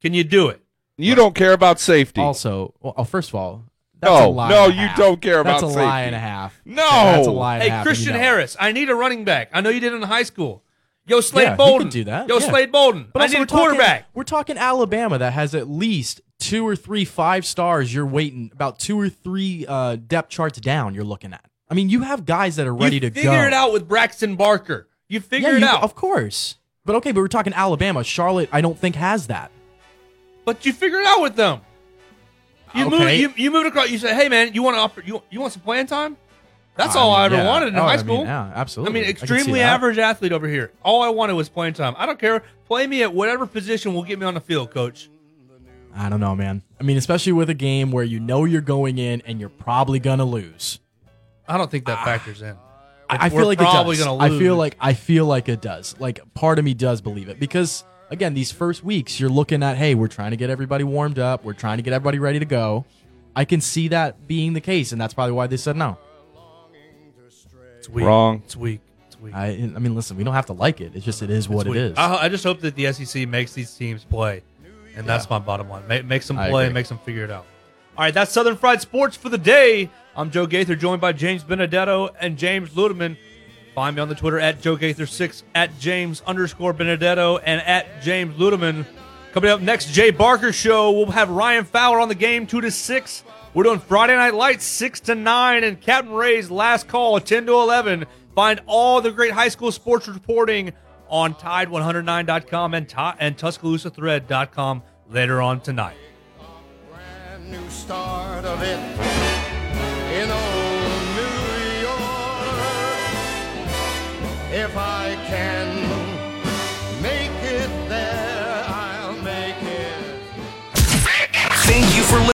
Can you do it? You don't care about safety. Also, well, oh, first of all, that's No, a lie no, you half. don't care about That's about a lie and a half. No. Okay, that's a lie and Hey, a half. and Christian you know. Harris, I need a running back. I know you did it in high school. Yo, Slade Yeah, he Bolden. could do that. Yo, yeah. Slade Bolden. But I also need we're a quarterback. Talking, we're talking Alabama that has at least two or three five stars. You're waiting about two or three uh, depth charts down. You're looking at. I mean, you have guys that are ready you to figure go. Figure it out with Braxton Barker. You figure yeah, it you- out. of course. But okay, but we're talking Alabama. Charlotte, I don't think has that. But you figure it out with them. You. Okay. You, you moved across. You say, "Hey, man, you want to offer? you, you want some playing time?" That's I all mean, I ever um, yeah. wanted in Oh, high I mean, school. yeah, absolutely. I mean, I extremely that. average athlete over here. All I wanted was playing time. I don't care. Play me at whatever position will get me on the field, coach. I don't know, man. I mean, especially with a game where you know you're going in and you're probably gonna lose. I don't think that ah. factors in. I, I feel like it does. I feel like I feel like it does. Like part of me does believe it because again, these first weeks you're looking at, hey, we're trying to get everybody warmed up, we're trying to get everybody ready to go. I can see that being the case, and that's probably why they said no. It's weak. Wrong. It's weak. It's weak. I, I mean, listen, we don't have to like it. It's just it is what It's it weak. is. I, I just hope that the SEC makes these teams play, and that's my bottom line. Make, makes them I play agree. and makes them figure it out. All right, that's Southern Fried Sports for the day. I'm Joe Gaither, joined by James Benedetto and James Ludeman. Find me on the Twitter at Joe Gaither6, at James underscore Benedetto, and at James Ludeman. Coming up next, Jay Barker Show. We'll have Ryan Fowler on the game, 2 to 6. We're doing Friday Night Lights, 6 to 9, and Captain Ray's last call, 10 to 11. Find all the great high school sports reporting on Tide109.com and, and TuscaloosaThread.com later on tonight. If I can make it there, I'll make it. Thank you for listening.